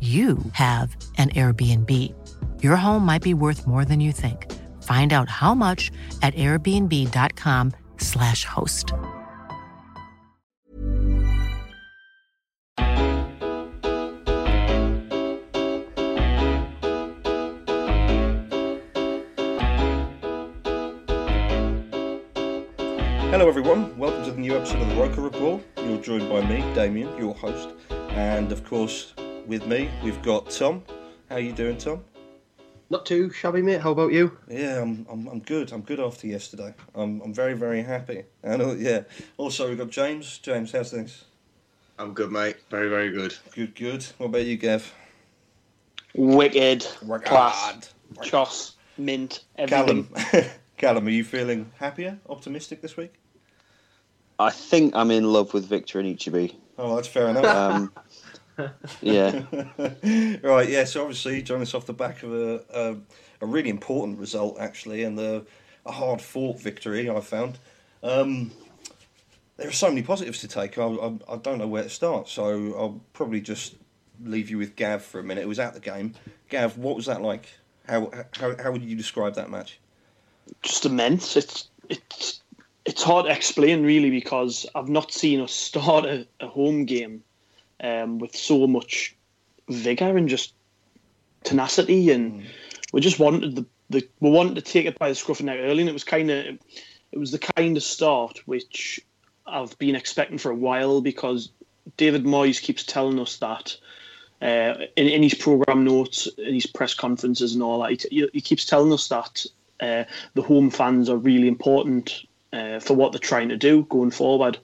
you have an Airbnb. Your home might be worth more than you think. Find out how much at airbnb.com/slash host. Hello, everyone. Welcome to the new episode of the Roker Report. You're joined by me, Damien, your host, and of course, with me we've got Tom. How you doing, Tom? Not too shabby, mate. How about you? Yeah, I'm, I'm, I'm good. I'm good after yesterday. I'm, I'm very, very happy. And uh, yeah, also we've got James. James, how's things? I'm good, mate. Very, very good. Good, good. What about you, Gav? Wicked, Wicked. class, choss, mint, everything. Callum, Callum, are you feeling happier, optimistic this week? I think I'm in love with Victor Anichebe. Oh, that's fair enough. Um, yeah. right, yeah, so obviously, join us off the back of a, a, a really important result, actually, and the, a hard fought victory, I found. Um, there are so many positives to take, I, I, I, don't know where to start, so I'll probably just leave you with Gav for a minute. It was at the game. Gav, what was that like? How, how, how would you describe that match? Just immense. It's, it's, it's hard to explain, really, because I've not seen us start a, a home game um, with so much vigor and just tenacity, and mm. we just wanted the, the we wanted to take it by the scruff of the neck early, and it was kind of it was the kind of start which I've been expecting for a while because David Moyes keeps telling us that. Uh, in, in his program notes, in his press conferences, and all that, he, he keeps telling us that uh, the home fans are really important uh, for what they're trying to do going forward.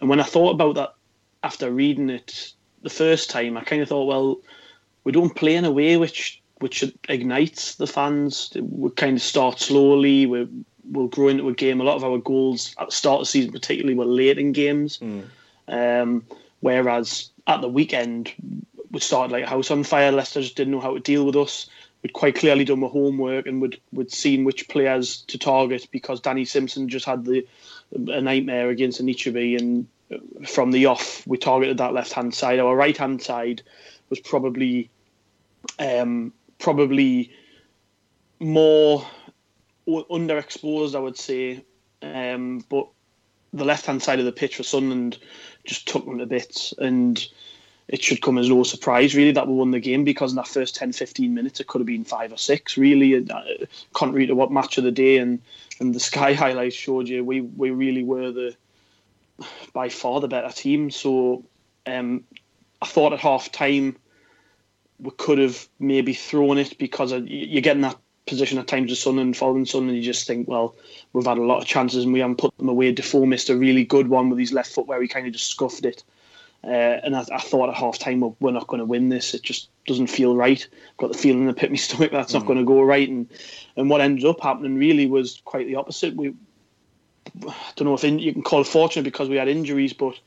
And when I thought about that after reading it the first time, I kind of thought, well, we don't play in a way which which ignites the fans. We kind of start slowly. We we'll grow into a game. A lot of our goals at the start of the season, particularly, were late in games. Mm. Um, whereas at the weekend, we started like a house on fire. Leicester just didn't know how to deal with us. We'd quite clearly done our homework and we'd, we'd seen which players to target because Danny Simpson just had the a nightmare against Anichebe and from the off, we targeted that left hand side. Our right hand side was probably um, probably more underexposed, I would say. Um, but the left hand side of the pitch for Sunderland just took them to bits. And it should come as no surprise, really, that we won the game because in that first 10 15 minutes, it could have been five or six, really, uh, contrary to what match of the day and, and the Sky highlights showed you. We, we really were the by far the better team. So um, I thought at half time we could have maybe thrown it because you get in that position at times of Sun and following Sun, and you just think, well, we've had a lot of chances and we haven't put them away. Defoe missed a really good one with his left foot where he kind of just scuffed it. Uh, and I, I, thought at half time, well, we're not going to win this. It just doesn't feel right. Got the feeling in the pit of my stomach that's mm. not going to go right. And and what ended up happening really was quite the opposite. We I don't know if in, you can call it fortunate because we had injuries, but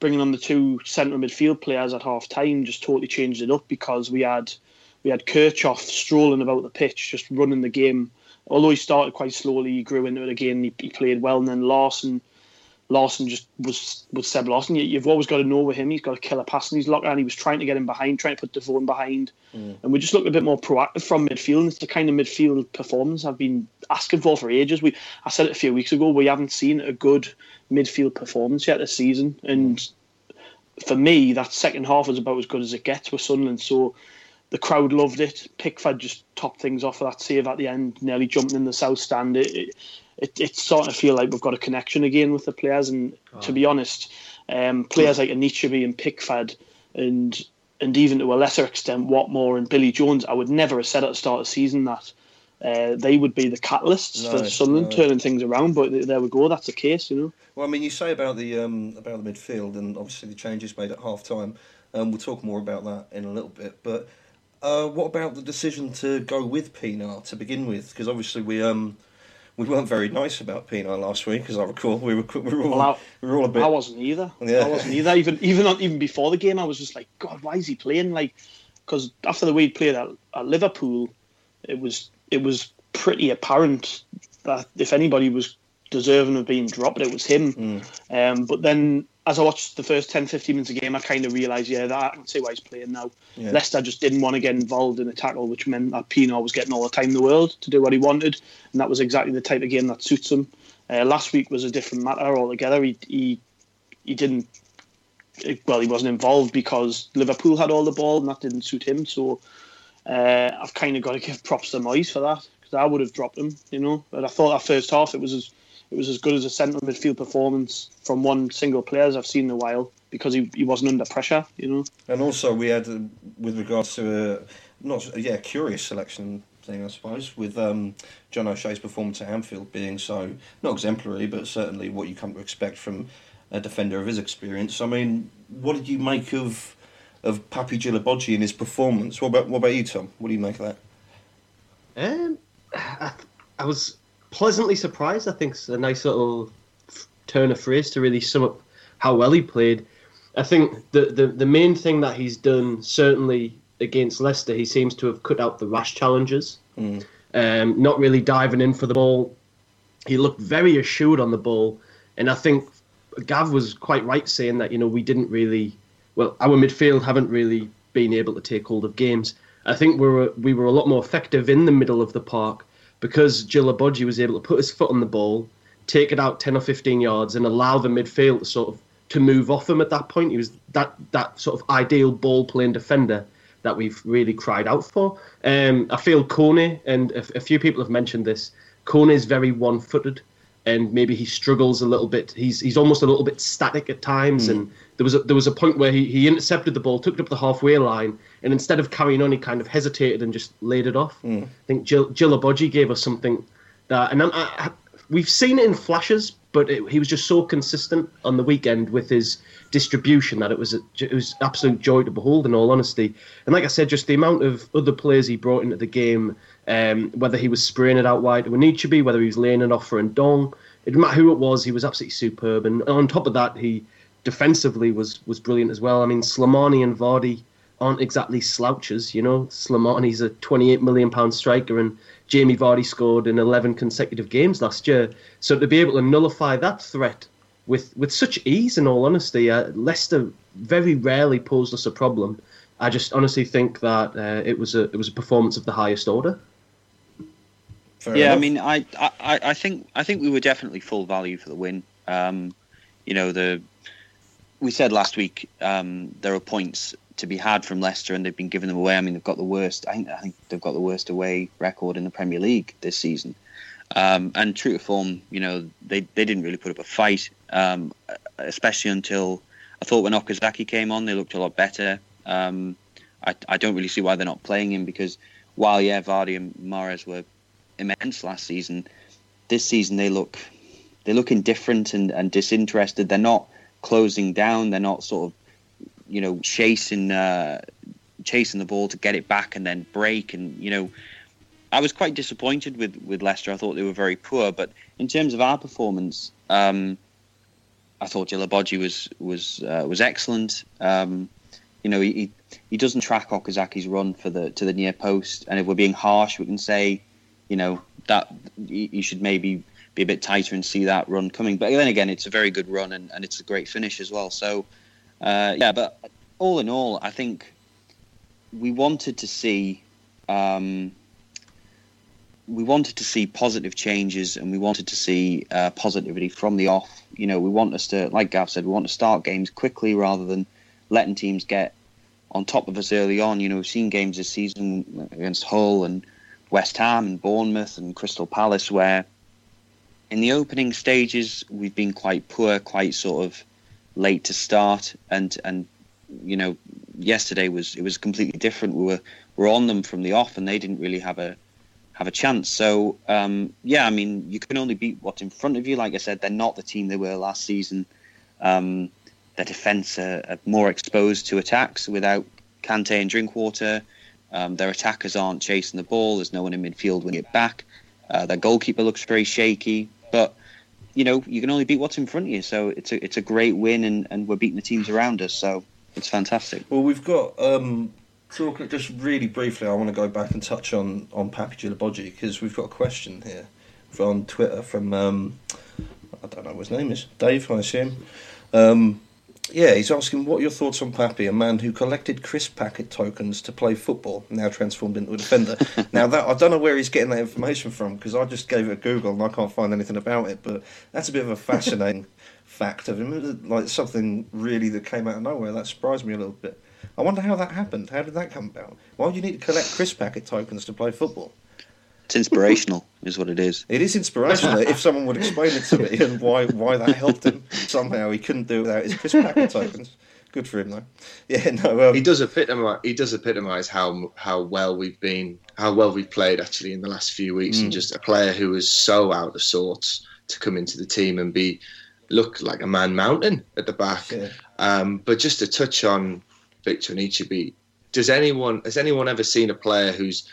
bringing on the two central midfield players at half time just totally changed it up because we had we had Kirchhoff strolling about the pitch, just running the game. Although he started quite slowly, he grew into it again. He, he played well, and then Larsson Larsson just was was Seb Larsson. You, have always got to know with him. He's got a killer pass in his locker, and he was trying to get him behind, trying to put Defoe in behind. Mm. And we just looked a bit more proactive from midfield. And it's the kind of midfield performance I've been asking for for ages. We I said it a few weeks ago. We haven't seen a good midfield performance yet this season, and for me, that second half was about as good as it gets with Sunderland. So the crowd loved it. Pickford just topped things off with that save at the end, nearly jumping in the south stand. It, it, it, it starting to feel like we've got a connection again with the players. And oh. to be honest, um, players like Anichebe and Pickford and and even to a lesser extent Watmore and Billy Jones, I would never have said at the start of the season that uh, they would be the catalysts no, for Sunderland no. turning things around. But there we go. That's the case, you know. Well, I mean, you say about the um, about the midfield and obviously the changes made at half time. Um, we'll talk more about that in a little bit. But uh, what about the decision to go with Pienaar to begin with? Because obviously we um, we weren't very nice about Pienaar last week, as I recall. We were we were all, well, I, we were all a bit. I wasn't either. Yeah. I wasn't either. Even even even before the game, I was just like, God, why is he playing? Like, because after the way he played at, at Liverpool, it was it was pretty apparent that if anybody was deserving of being dropped, it was him. Mm. Um, but then as I watched the first 10, 15 minutes of the game, I kind of realised, yeah, that I can see why he's playing now. Yeah. Leicester just didn't want to get involved in a tackle, which meant that Pienaar was getting all the time in the world to do what he wanted, and that was exactly the type of game that suits him. Uh, last week was a different matter altogether. He, he he didn't well, he wasn't involved because Liverpool had all the ball, and that didn't suit him. So uh, I've kind of got to give props to Moyes for that because I would have dropped him, you know. But I thought that first half it was as it was as good as a centre midfield performance from one single player as I've seen in a while because he, he wasn't under pressure, you know. And also we had, uh, with regards to a not yeah curious selection thing I suppose with um, John O'Shea's performance at Anfield being so not exemplary but certainly what you come to expect from a defender of his experience. I mean, what did you make of of Papy Djilobodji in his performance? What about what about you, Tom? What do you make of that? Um, I, I was pleasantly surprised. I think it's a nice little turn of phrase to really sum up how well he played. I think the, the, the main thing that he's done, certainly against Leicester, he seems to have cut out the rash challenges, mm. um, not really diving in for the ball. He looked very assured on the ball, and I think Gav was quite right saying that you know we didn't really, well, our midfield haven't really been able to take hold of games. I think we were we were a lot more effective in the middle of the park because Djilobodji was able to put his foot on the ball, take it out 10 or 15 yards, and allow the midfield to sort of to move off him at that point. He was that that sort of ideal ball playing defender that we've really cried out for. Um, I feel Kone, and a, a, few people have mentioned this, Kone is very one footed and maybe he struggles a little bit. He's he's almost a little bit static at times, mm. and there was a, there was a point where he, he intercepted the ball, took it up the halfway line, and instead of carrying on, he kind of hesitated and just laid it off. Mm. I think Jill Djilobodji gave us something that, and I, I, we've seen it in flashes, but it, he was just so consistent on the weekend with his distribution that it was a, it was absolute joy to behold. In all honesty, and like I said, just the amount of other players he brought into the game um, whether he was spraying it out wide to Anichebe, whether he was laying it off for Ndong, it didn't matter who it was, he was absolutely superb. And on top of that, he defensively was was brilliant as well. I mean, Slimani and Vardy aren't exactly slouches, you know. Slimani's a 28 million pound striker, and Jamie Vardy scored in 11 consecutive games last year. So to be able to nullify that threat with with such ease, in all honesty, uh, Leicester very rarely posed us a problem. I just honestly think that uh, it was a it was a performance of the highest order. Fair yeah, enough. I mean, I, I, I think I think we were definitely full value for the win. Um, you know, the we said last week um, there are points to be had from Leicester, and they've been giving them away. I mean, they've got the worst. I think I think they've got the worst away record in the Premier League this season. Um, and true to form, you know, they they didn't really put up a fight, um, especially until I thought when Okazaki came on, they looked a lot better. Um, I, I don't really see why they're not playing him because while yeah, Vardy and Mahrez were immense last season. This season they look they look indifferent and, and disinterested. They're not closing down. They're not sort of you know chasing uh, chasing the ball to get it back and then break. And you know, I was quite disappointed with with Leicester. I thought they were very poor. But in terms of our performance, um, I thought Djilobodji was was uh, was excellent. Um, you know, he he doesn't track Okazaki's run for the to the near post, and if we're being harsh, we can say you know that you should maybe be a bit tighter and see that run coming. But then again, it's a very good run and, and it's a great finish as well. So uh, yeah, but all in all, I think we wanted to see um, we wanted to see positive changes and we wanted to see uh, positivity from the off. You know, we want us to, like Gav said, we want to start games quickly rather than letting teams get on top of us early on. You know, we've seen games this season against Hull and West Ham and Bournemouth and Crystal Palace where in the opening stages we've been quite poor, quite sort of late to start, and and you know yesterday was it was completely different. We were were on them from the off, and they didn't really have a have a chance. So um, yeah, I mean, you can only beat what's in front of you. Like I said, they're not the team they were last season. Um, their defence are, are, more exposed to attacks without Kante and Drinkwater. Um, their attackers aren't chasing the ball. There's no one in midfield winning it back. Uh, their goalkeeper looks very shaky. But you know, you can only beat what's in front of you. So it's a it's a great win, and, and we're beating the teams around us. So it's fantastic. Well, we've got um, talking just really briefly. I want to go back and touch on on Papy Djilobodji because we've got a question here from Twitter from um, I don't know what his name is, Dave, I assume. Um, yeah, he's asking what your thoughts on Papy, a man who collected crisp packet tokens to play football, now transformed into a defender. now that I don't know where he's getting that information from because I just gave it a Google and I can't find anything about it. But that's a bit of a fascinating fact of him, like something really that came out of nowhere. That surprised me a little bit. I wonder how that happened. How did that come about? Why do you need to collect crisp packet tokens to play football? It's inspirational, is what it is. It is inspirational. if someone would explain it to me and why why that helped him somehow, he couldn't do it without his crisp packet tokens. Good for him though. Yeah, no. Um, he does epitomise. He does epitomise how how well we've been, how well we've played actually in the last few weeks, mm. and just a player who was so out of sorts to come into the team and be look like a man mountain at the back. Yeah. Um, but just to touch on Victor and Anichebe, does anyone has anyone ever seen a player who's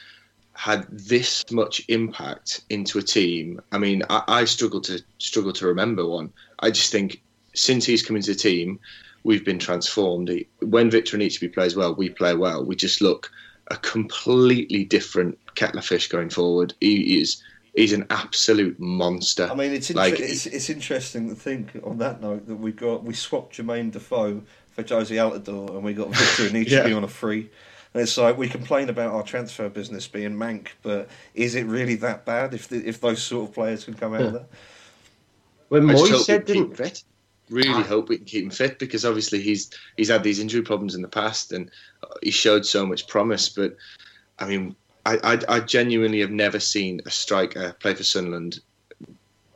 had this much impact into a team. I mean, I, I, struggle to struggle to remember one. I just think since he's come into the team, we've been transformed. When Victor Anichebe plays well, we play well. We just look a completely different kettle of fish going forward. He is he's an absolute monster. I mean, it's inter- like, it's, it's interesting to think on that note that we got we swapped Jermaine Defoe for Jozy Altidore and we got Victor Anichebe yeah. on a free. And it's like we complain about our transfer business being mank, but is it really that bad if the, if those sort of players can come out yeah. of there? When Moyes said didn't fit, really I... hope we can keep him fit because obviously he's he's had these injury problems in the past and uh, he showed so much promise. But I mean, I, I, I genuinely have never seen a striker play for Sunderland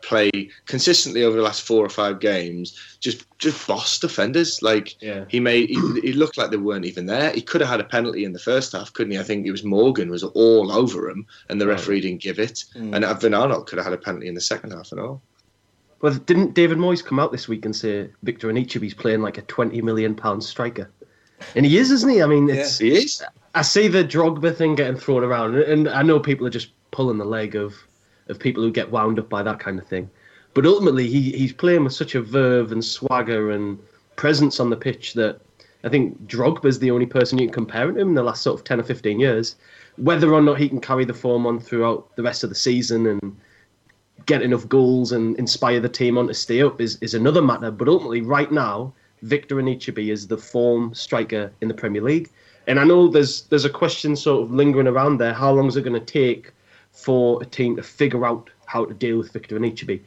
play consistently over the last four or five games, just just boss defenders. Like yeah. he made, he, he, looked like they weren't even there. He could have had a penalty in the first half, couldn't he? I think it was Morgan was all over him, and the referee didn't give it. Mm. And Van Aanholt could have had a penalty in the second half and all. Well, didn't David Moyes come out this week and say Victor Anichebe's playing like a twenty million pound striker? And he is, isn't he? I mean, it's yeah, he is. I see the Drogba thing getting thrown around, and I know people are just pulling the leg of of people who get wound up by that kind of thing. But ultimately, he, he's playing with such a verve and swagger and presence on the pitch that I think Drogba's the only person you can compare him to in the last sort of 10 or 15 years. Whether or not he can carry the form on throughout the rest of the season and get enough goals and inspire the team on to stay up is, is another matter. But ultimately, right now, Victor Anichebe is the form striker in the Premier League. And I know there's there's a question sort of lingering around there. How long is it going to take for a team to figure out how to deal with Victor Anichebe.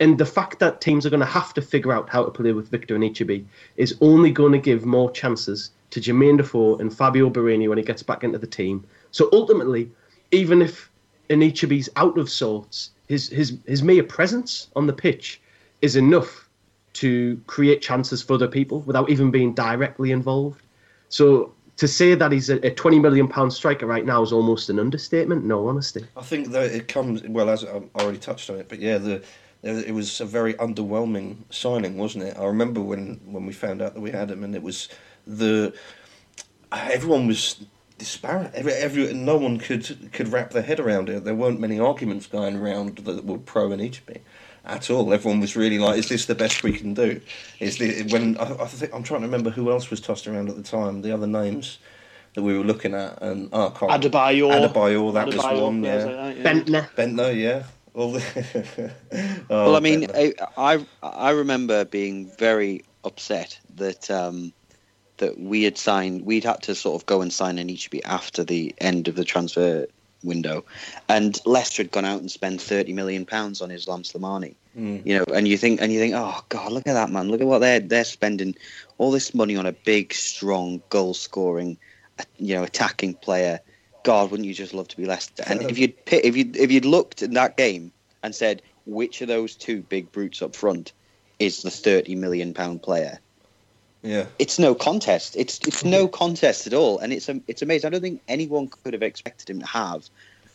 And the fact that teams are going to have to figure out how to play with Victor Anichebe is only going to give more chances to Jermaine Defoe and Fabio Borini when he gets back into the team. So ultimately, even if Anichebe's out of sorts, his, his, his mere presence on the pitch is enough to create chances for other people without even being directly involved. So to say that he's a, a, 20 million pound striker right now is almost an understatement. No honesty. I think that it comes well as I already touched on it, but yeah, the it was a very underwhelming signing, wasn't it? I remember when when we found out that we had him, and it was the everyone was disparate. Every, every no one could could wrap their head around it. There weren't many arguments going around that were pro Anichebe at all. Everyone was really like, "Is this the best we can do?" Is the, when I, I think I'm trying to remember who else was tossed around at the time. The other names that we were looking at, and oh, I can't, Adebayor, Adebayor, that Adebayor, was one. Yeah, yeah. Bendtner, Bendtner, yeah. oh, well, I mean, I, I, I remember being very upset that um, that we had signed. We'd had to sort of go and sign Anichebe after the end of the transfer window, and Leicester had gone out and spent thirty million pounds on Islam Slimani. Mm. You know, and you think and you think, oh God, look at that man! Look at what they're they're spending all this money on a big, strong, goal scoring, you know, attacking player. God, wouldn't you just love to be Leicester? And if you'd if you if you'd looked in that game and said which of those two big brutes up front is the thirty million pound player, yeah, it's no contest. It's it's no contest at all, and it's it's amazing. I don't think anyone could have expected him to have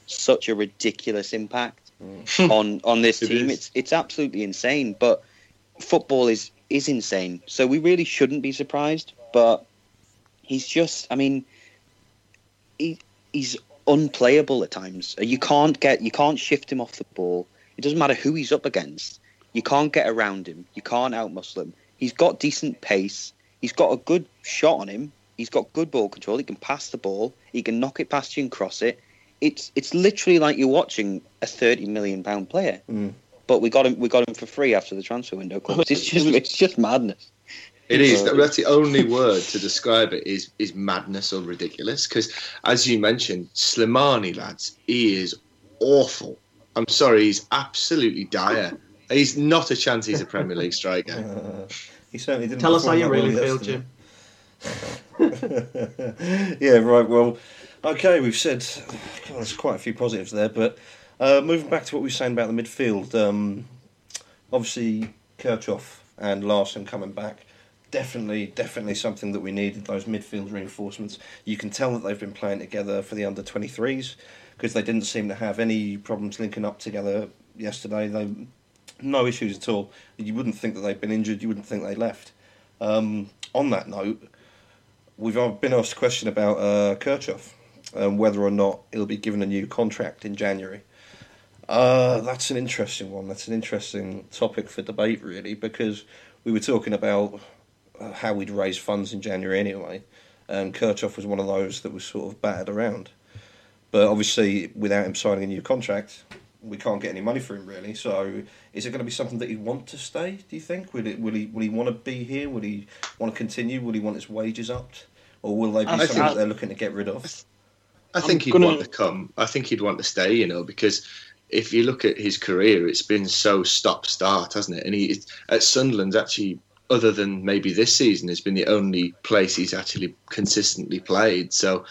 such a ridiculous impact mm. on on this it team. Is. It's it's absolutely insane. But football is is insane, so we really shouldn't be surprised. But he's just, I mean, he he's unplayable at times. You can't get you can't shift him off the ball. It doesn't matter who he's up against. You can't get around him. You can't outmuscle him. He's got decent pace. He's got a good shot on him. He's got good ball control. He can pass the ball. He can knock it past you and cross it it's it's literally like you're watching a thirty million pound player. Mm. But we got him we got him for free after the transfer window closed. It's just it's just madness. It is. That's the only word to describe it is is madness or ridiculous. Because as you mentioned, Slimani lads, he is awful. I'm sorry, he's absolutely dire. He's not a chance. He's a Premier League striker. He certainly didn't. Tell us how you really feel, Jim. yeah, right. Well, Okay, we've said God, there's quite a few positives there, but uh, moving back to what we were saying about the midfield, um, obviously Kirchhoff and Larsson coming back, definitely, definitely something that we needed. Those midfield reinforcements. You can tell that they've been playing together for the under 23s because they didn't seem to have any problems linking up together yesterday. They no issues at all. You wouldn't think that they'd been injured. You wouldn't think they left. Um, on that note, we've been asked a question about uh, Kirchhoff um, whether or not he'll be given a new contract in January. Uh, that's an interesting one. That's an interesting topic for debate, really, because we were talking about uh, how we'd raise funds in January anyway, and Kirchhoff was one of those that was sort of battered around. But obviously, without him signing a new contract, we can't get any money for him really. So, is it going to be something that he'd want to stay? Do you think? Will it? Will he? Will he want to be here? Will he want to continue? Will he want his wages upped? Or will they be something that they're looking to get rid of? I think I'm he'd gonna... want to come. I think he'd want to stay. You know, because if you look at his career, it's been so stop start, hasn't it? And he at Sunderland actually, other than maybe this season, has been the only place he's actually consistently played. So.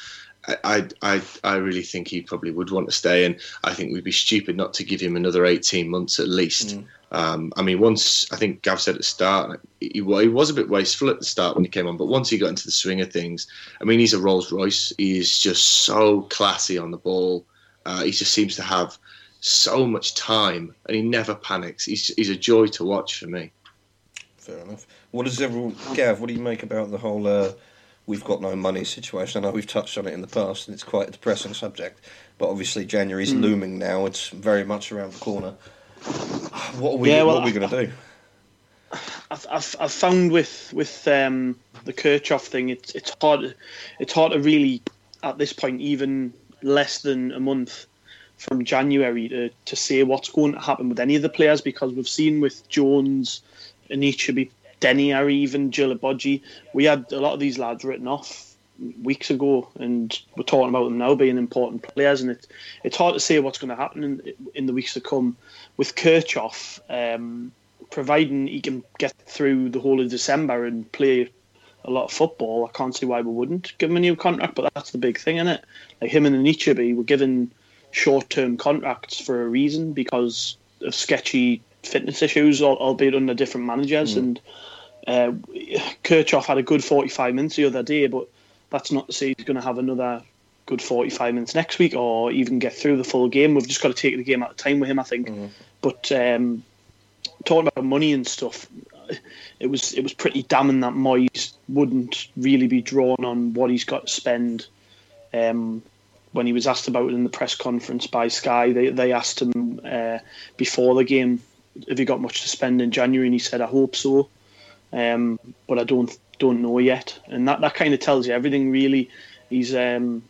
I, I I really think he probably would want to stay, and I think we'd be stupid not to give him another eighteen months at least. Mm. Um, I mean, once I think Gav said at the start, he, he, was a bit wasteful at the start when he came on, but once he got into the swing of things, I mean, he's a Rolls Royce. He's just so classy on the ball. Uh, he just seems to have so much time, and he never panics. He's he's a joy to watch for me. Fair enough. What does everyone, Gav? What do you make about the whole uh, "we've got no money" situation? I know we've touched on it in the past, and it's quite a depressing subject. But obviously, January's mm. looming now. It's very much around the corner. What are we? Yeah, well, what are we going to do? I've, I've, I've found with with um, the Kirchhoff thing, it's it's hard it's hard to really at this point, even less than a month from January, to, to say what's going to happen with any of the players because we've seen with Jones, Anichebe, Denayer, or even Djilobodji, we had a lot of these lads written off weeks ago, and we're talking about them now being important players, and it's it's hard to say what's going to happen in in the weeks to come with Kirchhoff. Um, providing he can get through the whole of December and play a lot of football, I can't see why we wouldn't give him a new contract. But that's the big thing, isn't it? Like him and Anichebe were given short-term contracts for a reason because of sketchy fitness issues, albeit under different managers. Mm. And uh, Kirchhoff had a good 45 minutes the other day, but that's not to say he's going to have another good 45 minutes next week or even get through the full game. We've just got to take the game at a time with him, I think. Mm-hmm. But um, talking about money and stuff, it was it was pretty damning that Moyes wouldn't really be drawn on what he's got to spend. Um, when he was asked about it in the press conference by Sky, they they asked him uh, before the game, "Have you got much to spend in January?" And he said, "I hope so, um, but I don't don't know yet, and that, that kind of tells you everything. Really, he's. Um,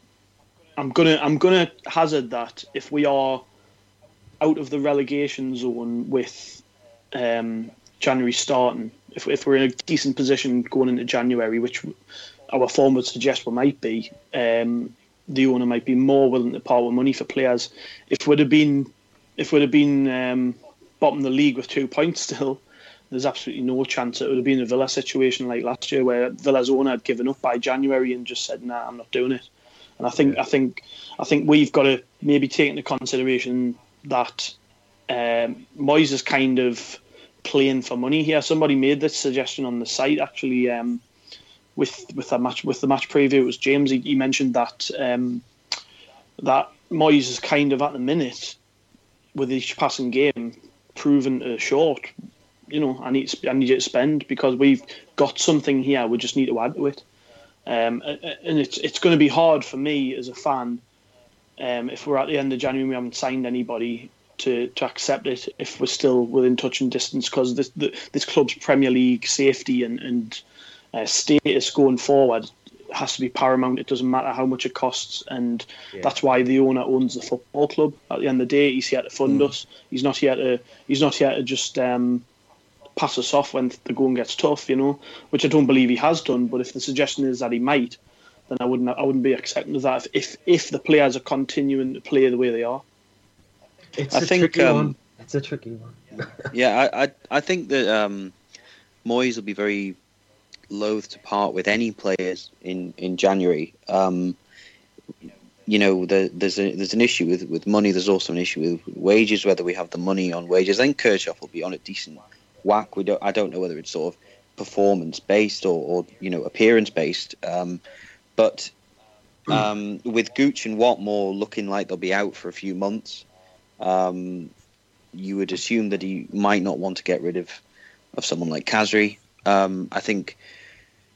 I'm gonna I'm gonna hazard that if we are out of the relegation zone with um, January starting, if if we're in a decent position going into January, which our form would suggest we might be, um, the owner might be more willing to part with money for players. If would have been, if would have been um, bottom of the league with two points still, there's absolutely no chance it would have been a Villa situation like last year where Villa's owner had given up by January and just said, "Nah, I'm not doing it." And I think, yeah. I think, I think we've got to maybe take into consideration that um, Moyes is kind of playing for money here. Somebody made this suggestion on the site actually. Um, with with that match with the match preview. It was James. He, he mentioned that um, that Moyes is kind of at the minute with each passing game proven uh, short. You know, I need I need you to spend because we've got something here. We just need to add to it. Um, and it's it's going to be hard for me as a fan um, if we're at the end of January we haven't signed anybody to, to accept it if we're still within touch and distance because this the, this club's Premier League safety and and uh, status going forward has to be paramount. It doesn't matter how much it costs, and yeah. that's why the owner owns the football club. At the end of the day, he's here to fund mm. us. He's not here to. He's not here to just um, pass us off when the going gets tough. You know, which I don't believe he has done. But if the suggestion is that he might, then I wouldn't. I wouldn't be accepting of that. If if the players are continuing to play the way they are, it's I a think, tricky um, one. It's a tricky one. yeah, I, I I think that um, Moyes will be very loath to part with any players in in January. Um, you know, the, there's a there's an issue with, with money. There's also an issue with wages. Whether we have the money on wages, I think Kirchhoff will be on a decent whack. We don't. I don't know whether it's sort of performance based or, or you know appearance based. Um, but um, with Gooch and Watmore looking like they'll be out for a few months, um, you would assume that he might not want to get rid of of someone like Khazri. Um, I think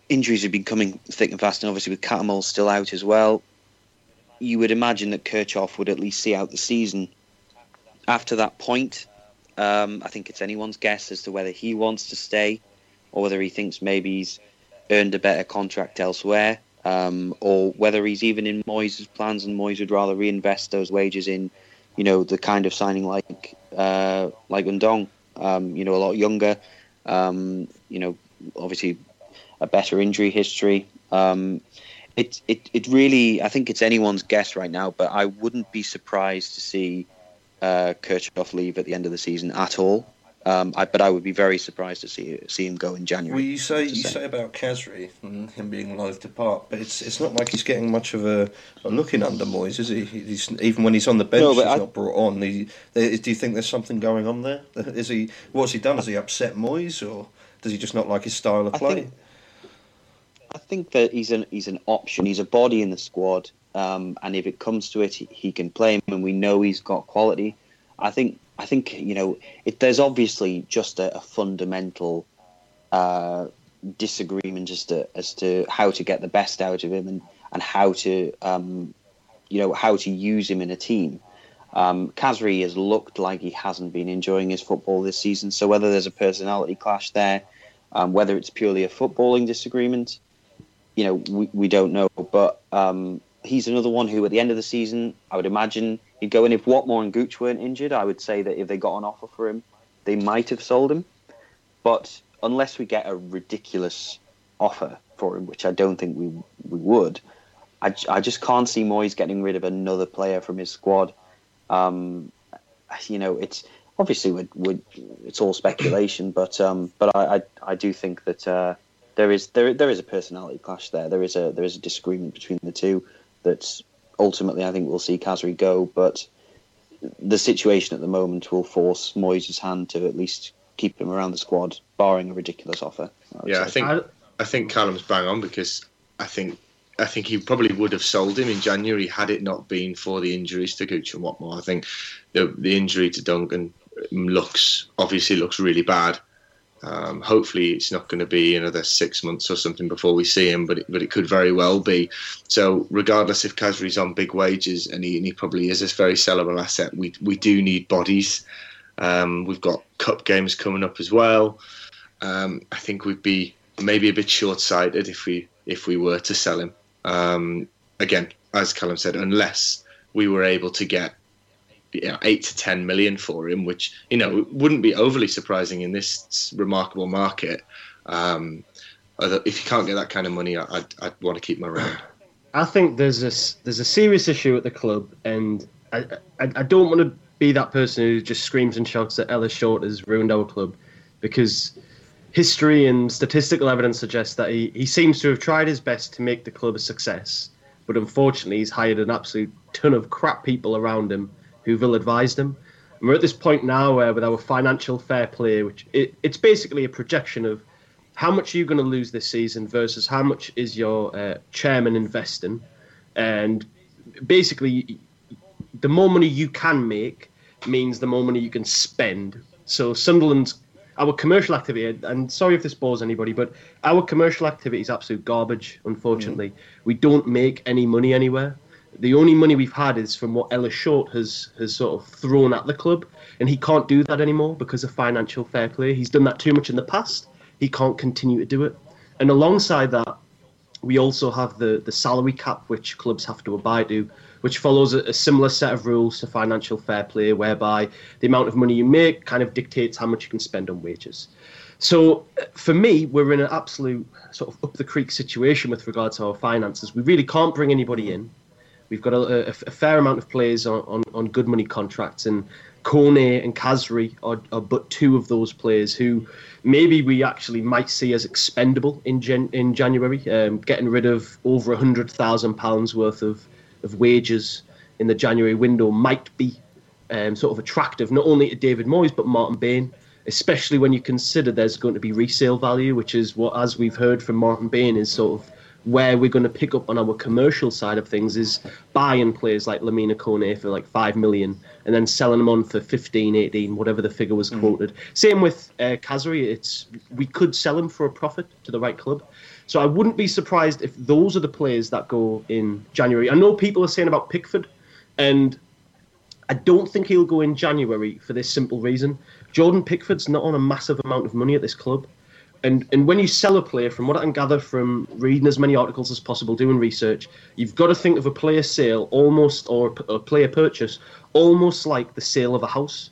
injuries have been coming thick and fast, and obviously with Cattermole still out as well, you would imagine that Kirchhoff would at least see out the season. After that point, um, I think it's anyone's guess as to whether he wants to stay or whether he thinks maybe he's earned a better contract elsewhere, um, or whether he's even in Moyes' plans and Moyes would rather reinvest those wages in, you know, the kind of signing like uh, like Ndong, um, you know, a lot younger, um, you know, obviously a better injury history. Um, it, it, it really, I think it's anyone's guess right now, but I wouldn't be surprised to see uh, Kirchhoff leave at the end of the season at all. Um, I, but I would be very surprised to see see him go in January. Well, you say you say. say about Khazri and him being loath to part, but it's it's not like he's getting much of a, a look in under Moyes, is he? He's, even when he's on the bench, no, he's I, not brought on. He, do you think there's something going on there? Is he? What's he done? Has he upset Moyes, or does he just not like his style of play? I think, I think that he's an he's an option. He's a body in the squad, um, and if it comes to it, he, he, can play him, and we know he's got quality. I think I think you know it, there's obviously just a, a fundamental uh, disagreement as to as to how to get the best out of him and and how to um, you know how to use him in a team. Um, Khazri has looked like he hasn't been enjoying his football this season. So whether there's a personality clash there, um, whether it's purely a footballing disagreement, you know, we, we don't know. But um, he's another one who, at the end of the season, I would imagine he'd go in. If Watmore and Gooch weren't injured, I would say that if they got an offer for him, they might have sold him. But unless we get a ridiculous offer for him, which I don't think we we would, I, I just can't see Moyes getting rid of another player from his squad. Um, you know, it's obviously would would it's all speculation, but um, but I, I, I do think that uh, there is there there is a personality clash there. There is a there is a disagreement between the two that ultimately I think we'll see Khazri go, but the situation at the moment will force Moyes' hand to at least keep him around the squad, barring a ridiculous offer. I yeah, say. I think I think Callum's bang on because I think I think he probably would have sold him in January had it not been for the injuries to Gooch and Watmore. I think the the injury to Duncan looks obviously looks really bad. Um, hopefully, it's not going to be another six months or something before we see him, but it, but it could very well be. So, regardless if Khazri's on big wages, and he, and he probably is a very sellable asset, we we do need bodies. Um, we've got cup games coming up as well. Um, I think we'd be maybe a bit short-sighted if we if we were to sell him. Um, again, as Callum said, unless we were able to get you know, eight to ten million for him, which you know wouldn't be overly surprising in this remarkable market. Um, if you can't get that kind of money, I'd, I'd want to keep him around. I think there's a there's a serious issue at the club, and I I, I don't want to be that person who just screams and shouts that Ellis Short has ruined our club, because history and statistical evidence suggests that he, he seems to have tried his best to make the club a success, but unfortunately he's hired an absolute ton of crap people around him who've ill-advised him. And we're at this point now where with our financial fair play, which it, it's basically a projection of how much are you going to lose this season versus how much is your uh, chairman investing, and basically the more money you can make means the more money you can spend. So Sunderland's our commercial activity, and sorry if this bores anybody, but our commercial activity is absolute garbage. Unfortunately, mm. we don't make any money anywhere. The only money we've had is from what Ellis Short has has sort of thrown at the club, and he can't do that anymore because of financial fair play. He's done that too much in the past. He can't continue to do it. And alongside that, we also have the the salary cap which clubs have to abide to, which follows a, a similar set of rules to financial fair play, whereby the amount of money you make kind of dictates how much you can spend on wages. So uh, for me, we're in an absolute sort of up the creek situation with regards to our finances. We really can't bring anybody in. We've got a, a, a fair amount of players on, on, on, good money contracts, and Kone and Khazri are, are, but two of those players who maybe we actually might see as expendable in Gen, in January, um, getting rid of over hundred thousand pounds worth of, of wages in the January window might be um, sort of attractive not only to David Moyes but Martin Bain, especially when you consider there's going to be resale value, which is what, as we've heard from Martin Bain, is sort of where we're going to pick up on our commercial side of things is buying players like Lamine Kone for like 5 million and then selling them on for 15, 18, whatever the figure was mm. quoted. Same with uh. It's, we could sell him for a profit to the right club. So I wouldn't be surprised if those are the players that go in January. I know people are saying about Pickford, and I don't think he'll go in January for this simple reason. Jordan Pickford's not on a massive amount of money at this club. And and when you sell a player, from what I can gather from reading as many articles as possible, doing research, you've got to think of a player sale almost or a player purchase almost like the sale of a house.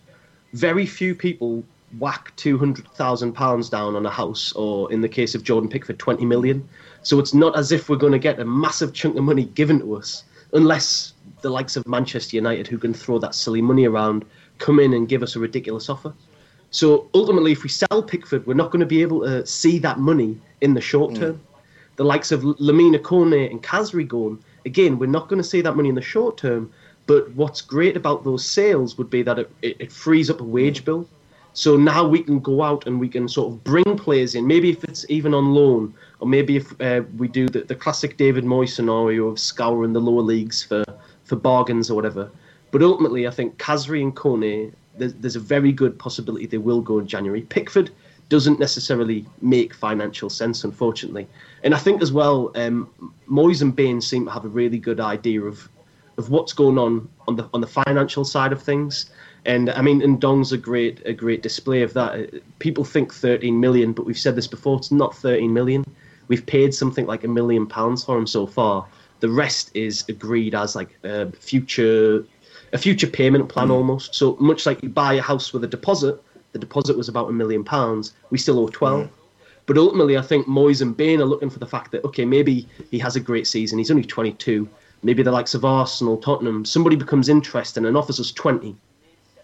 Very few people whack two hundred thousand pounds down on a house, or in the case of Jordan Pickford, twenty million. So it's not as if we're going to get a massive chunk of money given to us, unless the likes of Manchester United, who can throw that silly money around, come in and give us a ridiculous offer. So ultimately, if we sell Pickford, we're not going to be able to see that money in the short mm. term. The likes of Lamine Kone and Khazri going, again, we're not going to see that money in the short term. But what's great about those sales would be that it, it, it frees up a wage mm. bill. So now we can go out and we can sort of bring players in, maybe if it's even on loan, or maybe if uh, we do the, the classic David Moyes scenario of scouring the lower leagues for, for bargains or whatever. But ultimately, I think Khazri and Kone there's, there's a very good possibility they will go in January. Pickford doesn't necessarily make financial sense, unfortunately. And I think as well, um, Moyes and Bain seem to have a really good idea of of what's going on on the on the financial side of things. And I mean, Ndong's a great a great display of that. People think 13 million, but we've said this before. It's not 13 million. We've paid something like a million pounds for him so far. The rest is agreed as like uh, future a future payment plan mm. almost. So much like you buy a house with a deposit, the deposit was about a million pounds. We still owe twelve. Mm. But ultimately, I think Moyes and Bain are looking for the fact that okay, maybe he has a great season. He's only 22. Maybe the likes of Arsenal, Tottenham, somebody becomes interested and offers us 20.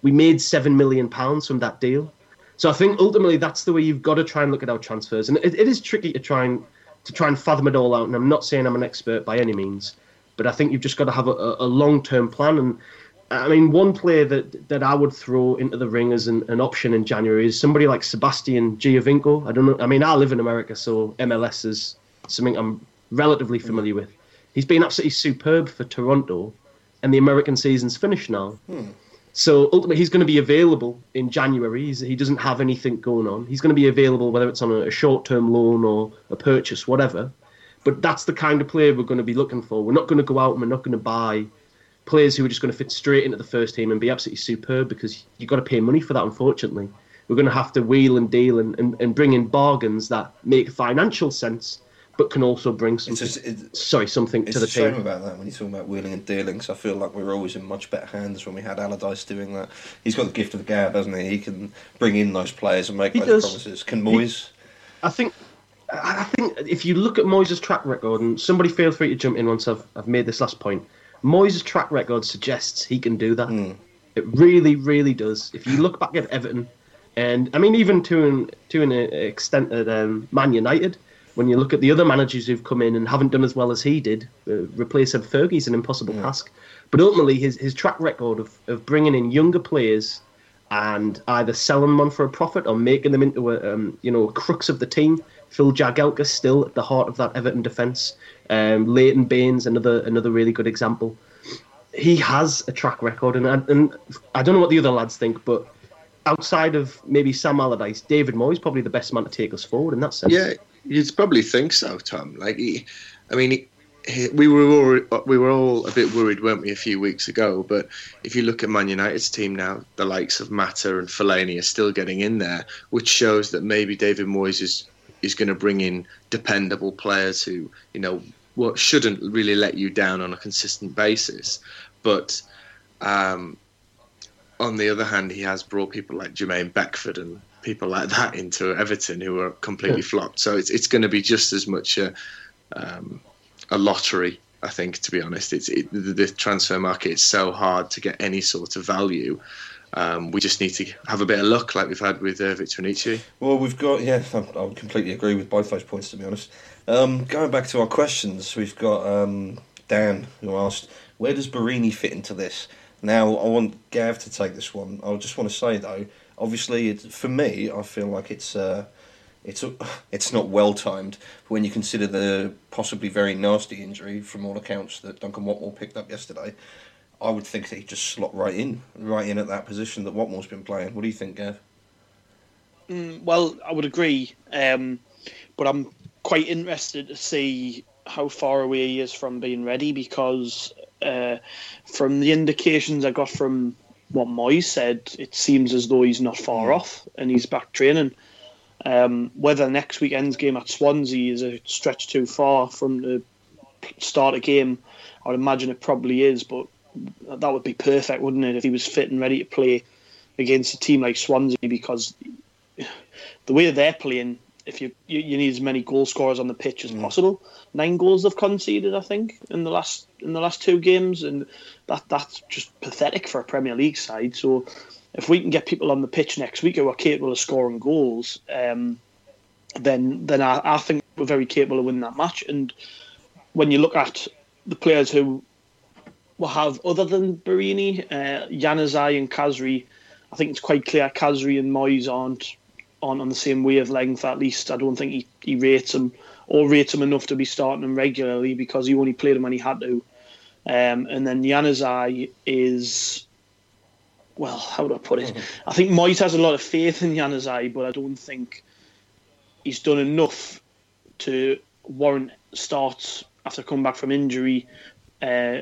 We made seven million pounds from that deal. So I think ultimately that's the way you've got to try and look at our transfers. And it, it is tricky to try and to try and fathom it all out. And I'm not saying I'm an expert by any means, but I think you've just got to have a, a long term plan. And I mean, one player that that I would throw into the ring as an, an option in January is somebody like Sebastian Giovinco. I don't know. I mean, I live in America, so MLS is something I'm relatively familiar with. He's been absolutely superb for Toronto, and the American season's finished now. Hmm. So ultimately, he's going to be available in January. He's, he doesn't have anything going on. He's going to be available whether it's on a, a short-term loan or a purchase, whatever. But that's the kind of player we're going to be looking for. We're not going to go out and we're not going to buy players who are just going to fit straight into the first team and be absolutely superb because you've got to pay money for that, unfortunately. We're going to have to wheel and deal and, and, and bring in bargains that make financial sense but can also bring something. It's it's, sorry, something to the team. It's a shame about that when you're talking about wheeling and dealing. Because I feel like we are always in much better hands when we had Allardyce doing that. He's got the gift of the gab, hasn't he? He can bring in those players and make he those does. promises. Can Moyes? I think I think if you look at Moyes' track record, and somebody feel free to jump in once I've, I've made this last point, Moyes' track record suggests he can do that. Mm. It really, really does. If you look back at Everton, and I mean, even to an to an extent at um, Man United, when you look at the other managers who've come in and haven't done as well as he did, uh, replacing Fergie's an impossible yeah. task. But ultimately, his his track record of, of bringing in younger players and either selling them on for a profit or making them into a um, you know a crux of the team. Phil Jagielka still at the heart of that Everton defence. Um, Leighton Baines, another another really good example. He has a track record, and and I don't know what the other lads think, but outside of maybe Sam Allardyce, David Moyes probably the best man to take us forward in that sense. Yeah, you'd probably think so, Tom. Like, he, I mean, he, we were all, we were all a bit worried, weren't we, a few weeks ago? But if you look at Man United's team now, the likes of Mata and Fellaini are still getting in there, which shows that maybe David Moyes is is going to bring in dependable players who, you know, what shouldn't really let you down on a consistent basis. But um, on the other hand, he has brought people like Jermaine Beckford and people like that into Everton who are completely yeah. flopped. So it's it's going to be just as much a um, a lottery. I think, to be honest, it's it, the, the, transfer market is so hard to get any sort of value. Um, we just need to have a bit of luck, like we've had with uh, Victor Anichebe. Well, we've got yeah, I, I completely agree with both those points. To be honest, um, going back to our questions, we've got um, Dan who asked, "Where does Borini fit into this?" Now, I want Gav to take this one. I just want to say though, obviously, it, for me, I feel like it's uh, it's it's not well timed when you consider the possibly very nasty injury from all accounts that Duncan Watmore picked up yesterday. I would think that he'd just slot right in, right in at that position that Watmore's been playing. What do you think, Gav? Mm, well, I would agree, um, but I'm quite interested to see how far away he is from being ready because uh, from the indications I got from what Moy said, it seems as though he's not far hmm. off and he's back training. Um, whether next weekend's game at Swansea is a stretch too far from the start of game, I would imagine it probably is, but that would be perfect, wouldn't it, if he was fit and ready to play against a team like Swansea because the way they're playing, if you, you, you need as many goal scorers on the pitch as mm. possible. Nine goals they've conceded, I think, in the last in the last two games, and that that's just pathetic for a Premier League side. So, if we can get people on the pitch next week who are capable of scoring goals, um, then then I, I think we're very capable of winning that match. And when you look at the players who will have other than Borini, uh, Januzaj and Khazri, I think it's quite clear Khazri and Moyes aren't on on the same wavelength. At least I don't think he, he rates them or rates him enough to be starting him regularly because he only played him when he had to. Um, and then Januzaj is, well, how do I put it? I think Moyes has a lot of faith in Januzaj, but I don't think he's done enough to warrant starts after coming back from injury, uh,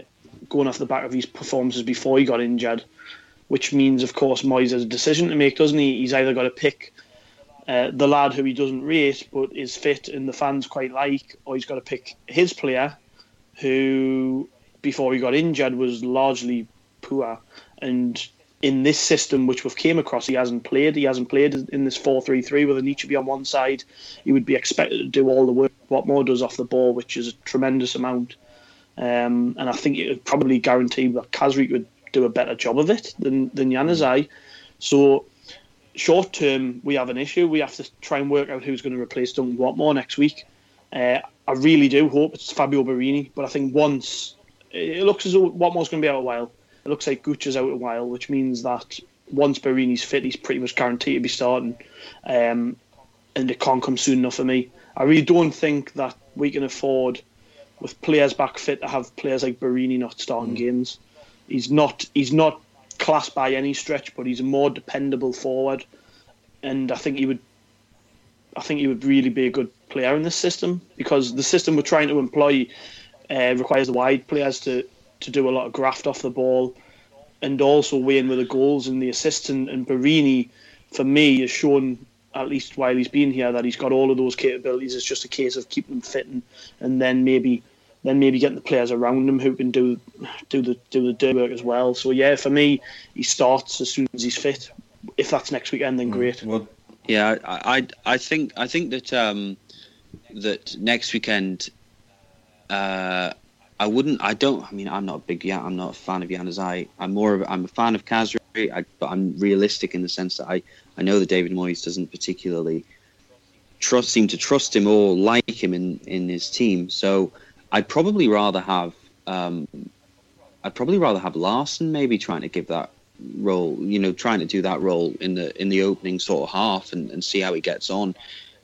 going off the back of his performances before he got injured. Which means, of course, Moyes has a decision to make, doesn't he? He's either got to pick uh, the lad who he doesn't rate but is fit and the fans quite like, or he's got to pick his player who, before he got injured, was largely poor. And in this system, which we've came across, he hasn't played. He hasn't played in this 4 3 3 with be on one side. He would be expected to do all the work what Watmore does off the ball, which is a tremendous amount. Um, and I think it would probably guarantee that Khazri would do a better job of it than, than Januzaj. So short term, we have an issue. We have to try and work out who's going to replace Duncan Watmore next week. Uh, I really do hope it's Fabio Borini, but I think once it looks as though Watmore's going to be out a while. It looks like Gooch is out a while, which means that once Borini's fit, he's pretty much guaranteed to be starting. Um, and it can't come soon enough for me. I really don't think that we can afford, with players back fit, to have players like Borini not starting mm. games. He's not. He's not class by any stretch, but he's a more dependable forward, and I think he would. I think he would really be a good player in this system because the system we're trying to employ uh, requires the wide players to to do a lot of graft off the ball, and also weigh in with the goals and the assists. And, and Borini, for me, has shown at least while he's been here that he's got all of those capabilities. It's just a case of keeping them fit and, and then maybe then maybe getting the players around him who can do do the do the dirt work as well. So yeah, for me, he starts as soon as he's fit. If that's next weekend, then mm. great. Well, yeah, I, I I think I think that um, that next weekend, uh, I wouldn't. I don't. I mean, I'm not a big. Yeah, I'm not a fan of Januzaj. I'm more of. I'm a fan of Khazri, I, but I'm realistic in the sense that I. I know that David Moyes doesn't particularly trust seem to trust him or like him in in his team. So I'd probably rather have. Um, I'd probably rather have Larsson maybe trying to give that role. You know, trying to do that role in the in the opening sort of half and, and see how he gets on.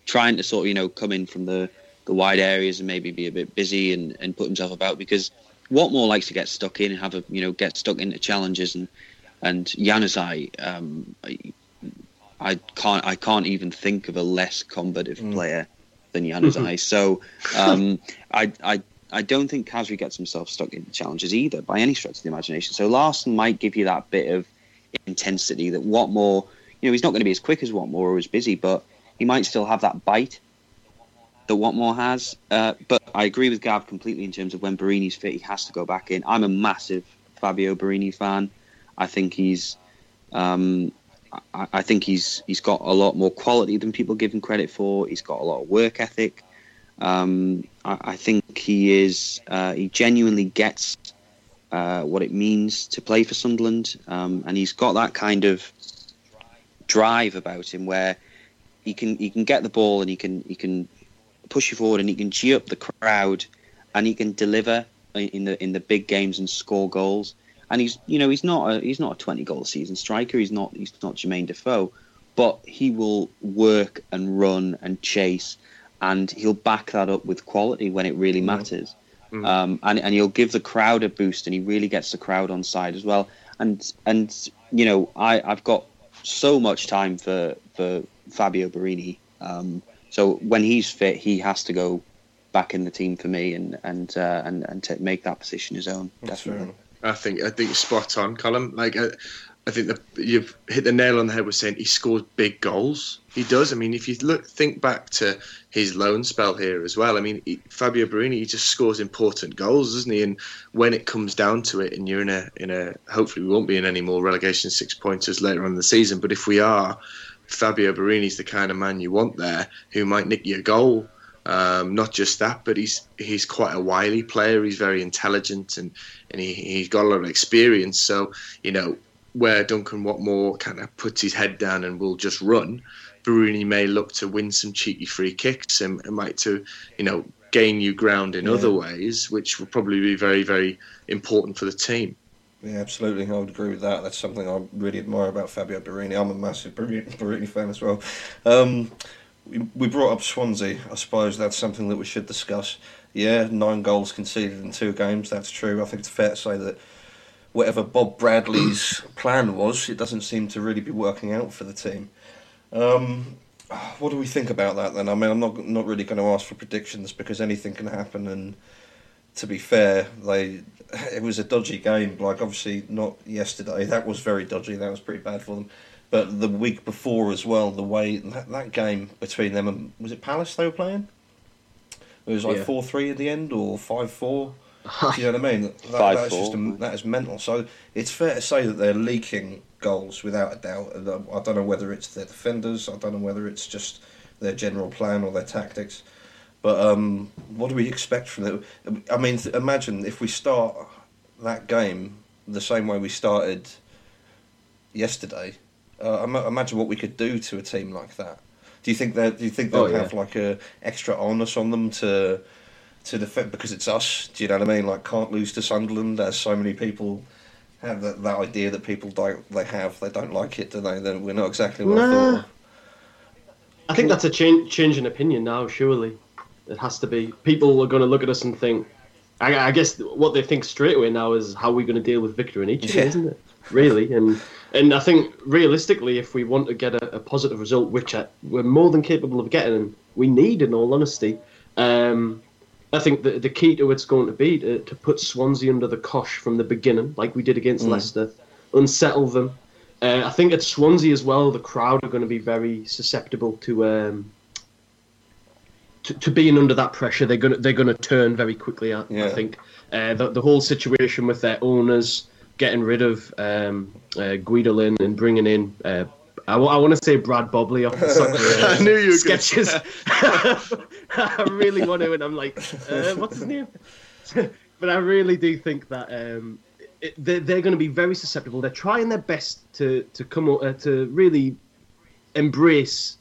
Trying to sort of you know come in from the the wide areas and maybe be a bit busy and, and put himself about because Watmore likes to get stuck in and have a you know get stuck into challenges and and Januzaj, um, I, I can't I can't even think of a less combative mm. player than Januzaj. so um, I I I don't think Khazri gets himself stuck in challenges either by any stretch of the imagination. So Larsson might give you that bit of intensity that Watmore, you know, he's not going to be as quick as Watmore or as busy, but he might still have that bite that Watmore has. Uh, but I agree with Gav completely in terms of when Borini's fit, he has to go back in. I'm a massive Fabio Borini fan. I think he's, um, I, I, think he's he's got a lot more quality than people give him credit for. He's got a lot of work ethic. Um, I, I, think he is. Uh, he genuinely gets uh, what it means to play for Sunderland, um, and he's got that kind of drive about him where he can he can get the ball and he can he can push you forward and he can cheer up the crowd and he can deliver in the in the big games and score goals. And he's you know he's not a, he's not a twenty goal season striker. He's not he's not Jermaine Defoe, but he will work and run and chase, and he'll back that up with quality when it really mm-hmm. matters. Mm-hmm. Um, and and he'll give the crowd a boost, and he really gets the crowd on side as well. And and you know I I've got so much time for for Fabio Borini. Um, so when he's fit, he has to go back in the team for me and and uh, and and to make that position his own. That's Definitely. I think I think spot on, Colin. Like I, I think that you've hit the nail on the head with saying he scores big goals. He does. I mean, if you look, think back to his loan spell here as well. I mean, he, Fabio Borini he just scores important goals, doesn't he? And when it comes down to it, and you're in a in a hopefully we won't be in any more relegation six pointers later on in the season, but if we are, Fabio Borini's the kind of man you want there who might nick you a goal. Um, not just that, but he's he's quite a wily player. He's very intelligent and, and he, he's got a lot of experience. So, you know, where Duncan Watmore kind of puts his head down and will just run, Borini may look to win some cheeky free kicks and, and might to, you know, gain you ground in yeah. other ways, which will probably be very, very important for the team. Yeah, absolutely. I would agree with that. That's something I really admire about Fabio Borini. I'm a massive Borini fan as well. Um, we, we brought up Swansea. I suppose that's something that we should discuss. Yeah, nine goals conceded in two games. That's true. I think it's fair to say that whatever Bob Bradley's plan was, it doesn't seem to really be working out for the team. Um, what do we think about that then? I mean, I'm not not really going to ask for predictions because anything can happen. And to be fair, they it was a dodgy game. Like obviously not yesterday. That was very dodgy. That was pretty bad for them. But the week before as well, the way that, that game between them and was it Palace they were playing? It was like four yeah. three at the end or five four. you know what I mean? That, Five, that's four. just a, that is mental. So it's fair to say that they're leaking goals without a doubt. Um, I don't know whether it's their defenders. I don't know whether it's just their general plan or their tactics. But um, what do we expect from them? I mean, imagine if we start that game the same way we started yesterday. Uh, imagine what we could do to a team like that. Do you think that? Do you think they'll oh, yeah. have like a extra onus on them to to the defend because it's us? Do you know what I mean? Like, can't lose to Sunderland. As so many people have that, that idea that people don't they have they don't like it, do they? Then we're not exactly what nah. I I think that's a change change in opinion now. Surely. It has to be. People are going to look at us and think. I, I guess what they think straight away now is how are we going to deal with Victor Anichebe, yeah. isn't it? Really, and and I think realistically, if we want to get a, a positive result, which I, we're more than capable of getting, and we need, in all honesty, um, I think the the key to it's going to be to, to put Swansea under the cosh from the beginning, like we did against mm. Leicester, unsettle them. Uh, I think at Swansea as well, the crowd are going to be very susceptible to um, to, to being under that pressure, they're gonna they're gonna turn very quickly. I, yeah. I think uh, the the whole situation with their owners getting rid of um, uh, Guidolin and bringing in. Uh, I, w- I want to say Brad Bobley off the soccer uh, I knew you sketches. I really want to, and I'm like, uh, what's his name? but I really do think that um, it, they're, they're going to be very susceptible. They're trying their best to to come uh, to really embrace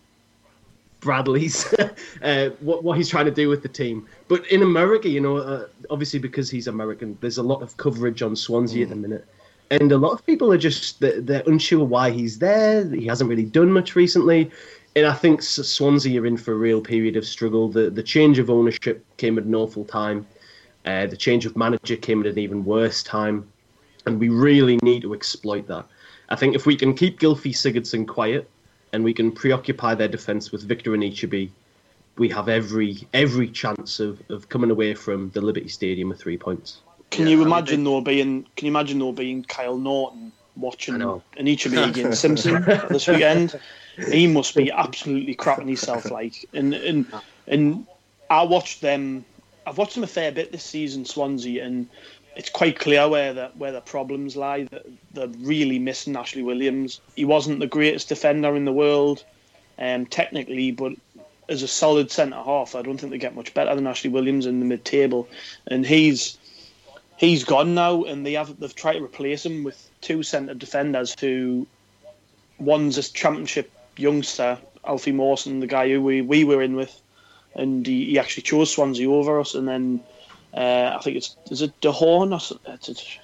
Bradley's uh, what what he's trying to do with the team. But in America, you know, uh, obviously because he's American, there's a lot of coverage on Swansea mm. at the minute, and a lot of people are just they're, they're, unsure why he's there. He hasn't really done much recently, and I think Swansea are in for a real period of struggle. The the change of ownership came at an awful time. Uh, the change of manager came at an even worse time, and we really need to exploit that. I think if we can keep Gylfi Sigurdsson quiet and we can preoccupy their defence with Victor Anichebe, we have every every chance of, of coming away from the Liberty Stadium with three points. Can yeah, you imagine though being Can you imagine though being Kyle Naughton watching Anichebe against Simpson this weekend? He must be absolutely crapping himself like and and and I watched them. I've watched them a fair bit this season, Swansea, and it's quite clear where the where the problems lie. That they're really missing Ashley Williams. He wasn't the greatest defender in the world, um, technically, but as a solid centre half, I don't think they get much better than Ashley Williams in the mid table. And he's he's gone now, and they have they've tried to replace him with two centre defenders who one's a championship youngster, Alfie Mawson, the guy who we, we were in with, and he, he actually chose Swansea over us, and then uh, I think it's is it De Horn or it's, it's,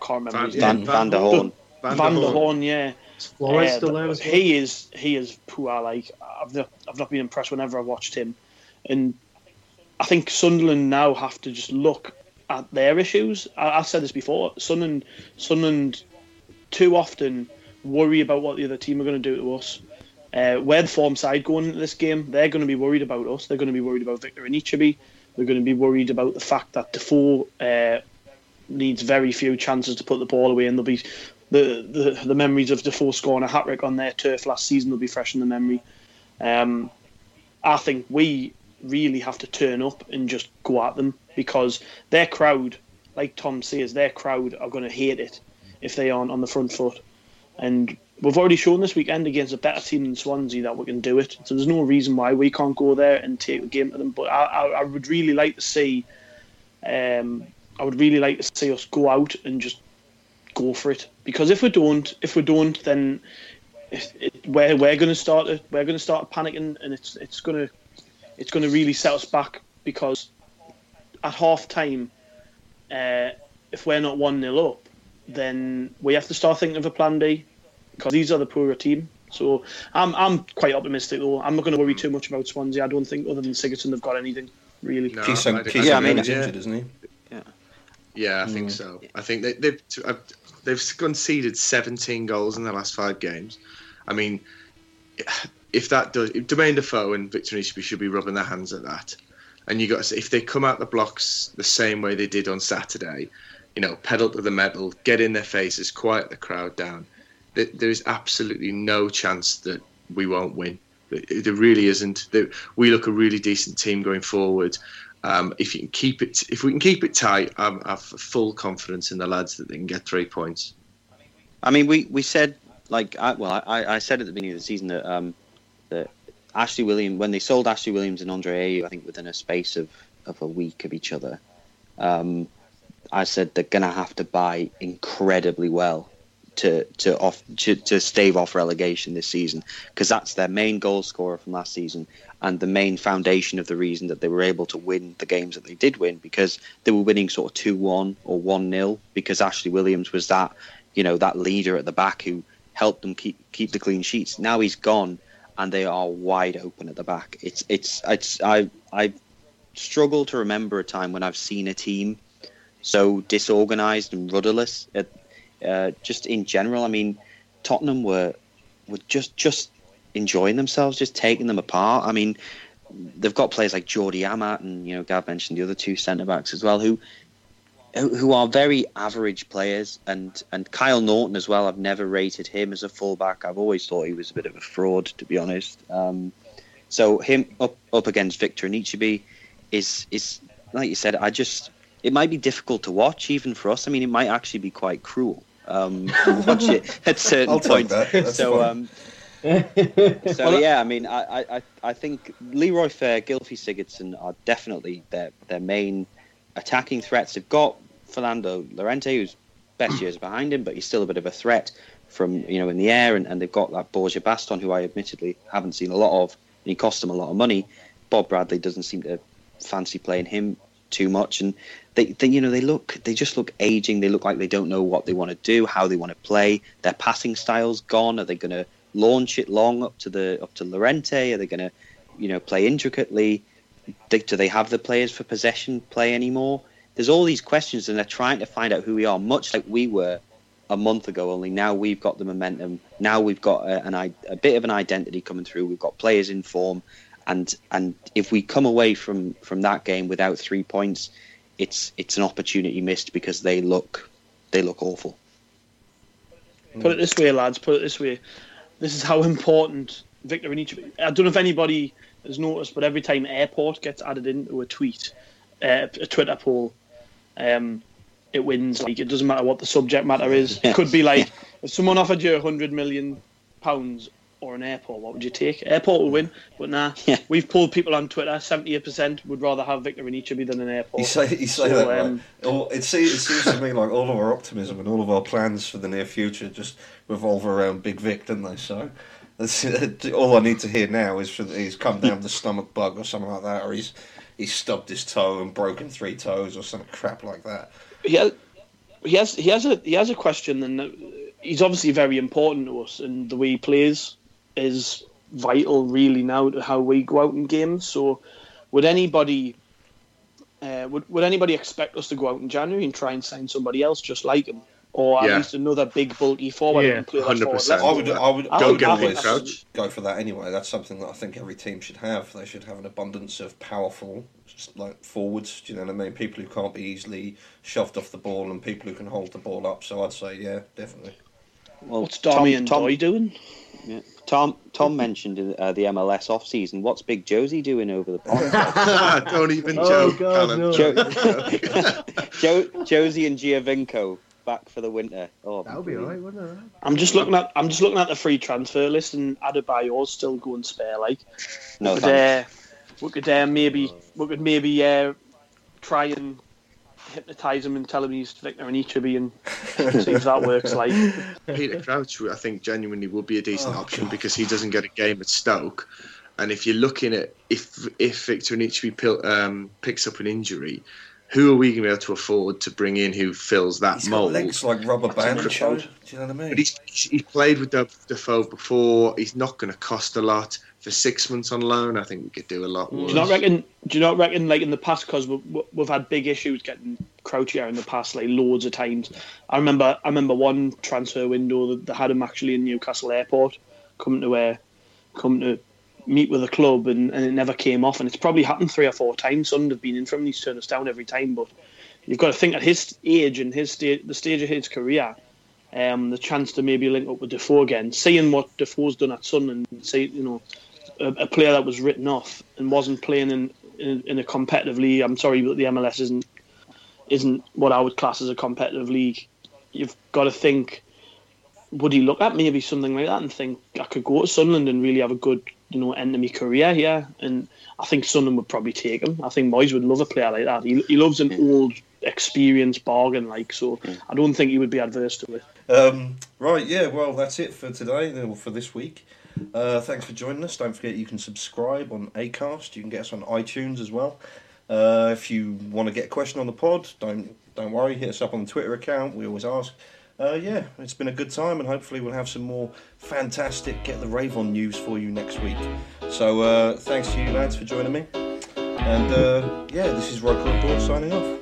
can't remember. Van, Van, Van der Hoorn. Van, Van der Hoorn, yeah. Flores uh, still there He is he is poor. Like I've not, I've not been impressed whenever I've watched him, and I think Sunderland now have to just look at their issues. I, I said this before. Sunderland Sunderland too often worry about what the other team are going to do to us. Uh, we're the form side going into this game. They're going to be worried about us. They're going to be worried about Victor Anichebe. They're going to be worried about the fact that Defoe uh, needs very few chances to put the ball away, and there'll be the, the, the memories of Defoe scoring a hat trick on their turf last season will be fresh in the memory. Um, I think we really have to turn up and just go at them because their crowd, like Tom says, their crowd are going to hate it if they aren't on the front foot. And we've already shown this weekend against a better team than Swansea that we can do it. So there's no reason why we can't go there and take the game to them. But I, I, I would really like to see, um, I would really like to see us go out and just go for it. Because if we don't, if we don't, then it, it, we're we're going to start a, we're going to start panicking, and it's it's going to it's going to really set us back. Because at half time, uh, if we're not one 0 up, then we have to start thinking of a plan B because these are the poorer team. So I'm I'm quite optimistic though. I'm not going to worry too much about Swansea. I don't think other than Sigurdsson they've got anything really. No, Keeson, yeah, I mean, injured, isn't he? Yeah. Yeah, I think mm. so. I think they, they've they've conceded 17 goals in the last five games. I mean, if that does, if Jermaine Defoe and Victor Anichebe should be rubbing their hands at that. And you got to say, if they come out the blocks the same way they did on Saturday, you know, pedal to the metal, get in their faces, quiet the crowd down, there is absolutely no chance that we won't win. There really isn't. We look a really decent team going forward. Um, if you can keep it, if we can keep it tight, I have full confidence in the lads that they can get three points. I mean, we, we said like I, well, I, I said at the beginning of the season that um, that Ashley Williams when they sold Ashley Williams and Andre Ayew, I think within a space of, of a week of each other, um, I said they're gonna have to buy incredibly well to to off to, to stave off relegation this season because that's their main goal scorer from last season and the main foundation of the reason that they were able to win the games that they did win because they were winning sort of two one or one 0 because Ashley Williams was that you know that leader at the back who helped them keep keep the clean sheets. Now he's gone and they are wide open at the back. It's it's it's I I struggle to remember a time when I've seen a team so disorganized and rudderless at uh, just in general. I mean, Tottenham were were just just enjoying themselves, just taking them apart. I mean, they've got players like Jordi Amat and you know Gav mentioned the other two centre backs as well, who who are very average players, and and Kyle Naughton as well. I've never rated him as a fullback. I've always thought he was a bit of a fraud, to be honest. Um, so him up up against Victor Anichebe is is like you said. I just it might be difficult to watch even for us. I mean, it might actually be quite cruel um, watch it at certain points. So, um, so yeah, I mean, I, I, I think Leroy Fer, Gylfi Sigurdsson are definitely their their main attacking threats. They've got Fernando Llorente, whose best years behind him, but he's still a bit of a threat from you know in the air, and, and they've got that Borja Baston, who I admittedly haven't seen a lot of, and he cost them a lot of money. Bob Bradley doesn't seem to fancy playing him too much, and they, they you know they look they just look aging. They look like they don't know what they want to do, how they want to play. Their passing style's gone. Are they going to launch it long up to the up to Llorente? Are they going to you know play intricately? do they have the players for possession play anymore? There's all these questions, and they're trying to find out who we are, much like we were a month ago. Only now we've got the momentum. Now we've got a, an, a bit of an identity coming through. We've got players in form, and and if we come away from from that game without three points, it's it's an opportunity missed because they look they look awful. Put it this way, lads. Put it this way. This is how important Victor Anichebe. I don't know if anybody has noticed, but every time airport gets added into a tweet, uh, a Twitter poll, um, it wins. Like it doesn't matter what the subject matter is. It could be like if someone offered you a hundred million pounds or an airport, what would you take? Airport will win, but nah. Yeah. We've pulled people on Twitter. Seventy-eight percent would rather have Victor Anichebe than an airport. You say, you say so, that. Um, right? it, seems, it seems to me like all of our optimism and all of our plans for the near future just revolve around Big Vic, don't they? So. all I need to hear now is for he's come down with a stomach bug or something like that, or he's he's stubbed his toe and broken three toes or some crap like that. Yeah, he has he has a he has a question, and he's obviously very important to us, and the way he plays is vital, really, now to how we go out in games. So, would anybody uh, would would anybody expect us to go out in January and try and sign somebody else just like him? or at yeah. least another big bulky forward. Yeah, hundred percent. I would, I would, don't get away crouch. Go for that anyway. That's something that I think every team should have. They should have an abundance of powerful, like forwards. Do you know what I mean? People who can't be easily shoved off the ball and people who can hold the ball up. So I'd say, yeah, definitely. Well, what's Tommy and Tom, Doy doing? Yeah. Tom Tom mentioned uh, the MLS off season. What's Big Jozy doing over the pond? Don't even oh, joke, God, no. jo- jo- Jozy and Giovinco back for the winter. Oh, that would be alright, wouldn't it? I'm just looking at I'm just looking at the free transfer list, and Adebayor's still going spare. Like, no, we could, uh, we could uh, maybe we could maybe uh, try and hypnotise him and tell him he's Victor Anichebe and see if that works. Like Peter Crouch, I think genuinely would be a decent oh, option God. because he doesn't get a game at Stoke. And if you're looking at if if Victor and Anichebe um, picks up an injury, who are we going to be able to afford to bring in who fills that he's mold? legs like rubber bands. Do you know what I mean? But he's, he's played with Defoe before. He's not going to cost a lot for six months on loan. I think we could do a lot worse. Do you not reckon? Do you not reckon? Like in the past, because we've, we've had big issues getting Crouchy out in the past, like loads of times. I remember. I remember one transfer window that, had him actually in Newcastle Airport, coming to where, coming to meet with a club and, and it never came off. And it's probably happened three or four times. Some have been in from these turned us down every time. But you've got to think at his age and his sta- the stage of his career, um, the chance to maybe link up with Defoe again, seeing what Defoe's done at Sunderland, say you know, a, a, player that was written off and wasn't playing in, in, in a competitive league. I'm sorry, but the MLS isn't isn't what I would class as a competitive league. You've got to think. Would he look at maybe something like that and think I could go to Sunderland and really have a good you know, end of my career here. And I think Sunderland would probably take him. I think Moyes would love a player like that. He, he loves an old, experienced bargain, like so. I don't think he would be adverse to it. Um, right, yeah. Well, that's it for today. For this week. Uh, thanks for joining us. Don't forget you can subscribe on Acast. You can get us on iTunes as well. Uh, if you want to get a question on the pod, don't don't worry. Hit us up on the Twitter account. We always ask uh, yeah, it's been a good time, and hopefully we'll have some more fantastic Get the Rave On news for you next week. So uh, thanks to you lads for joining me, and uh, yeah, this is Roker Report signing off.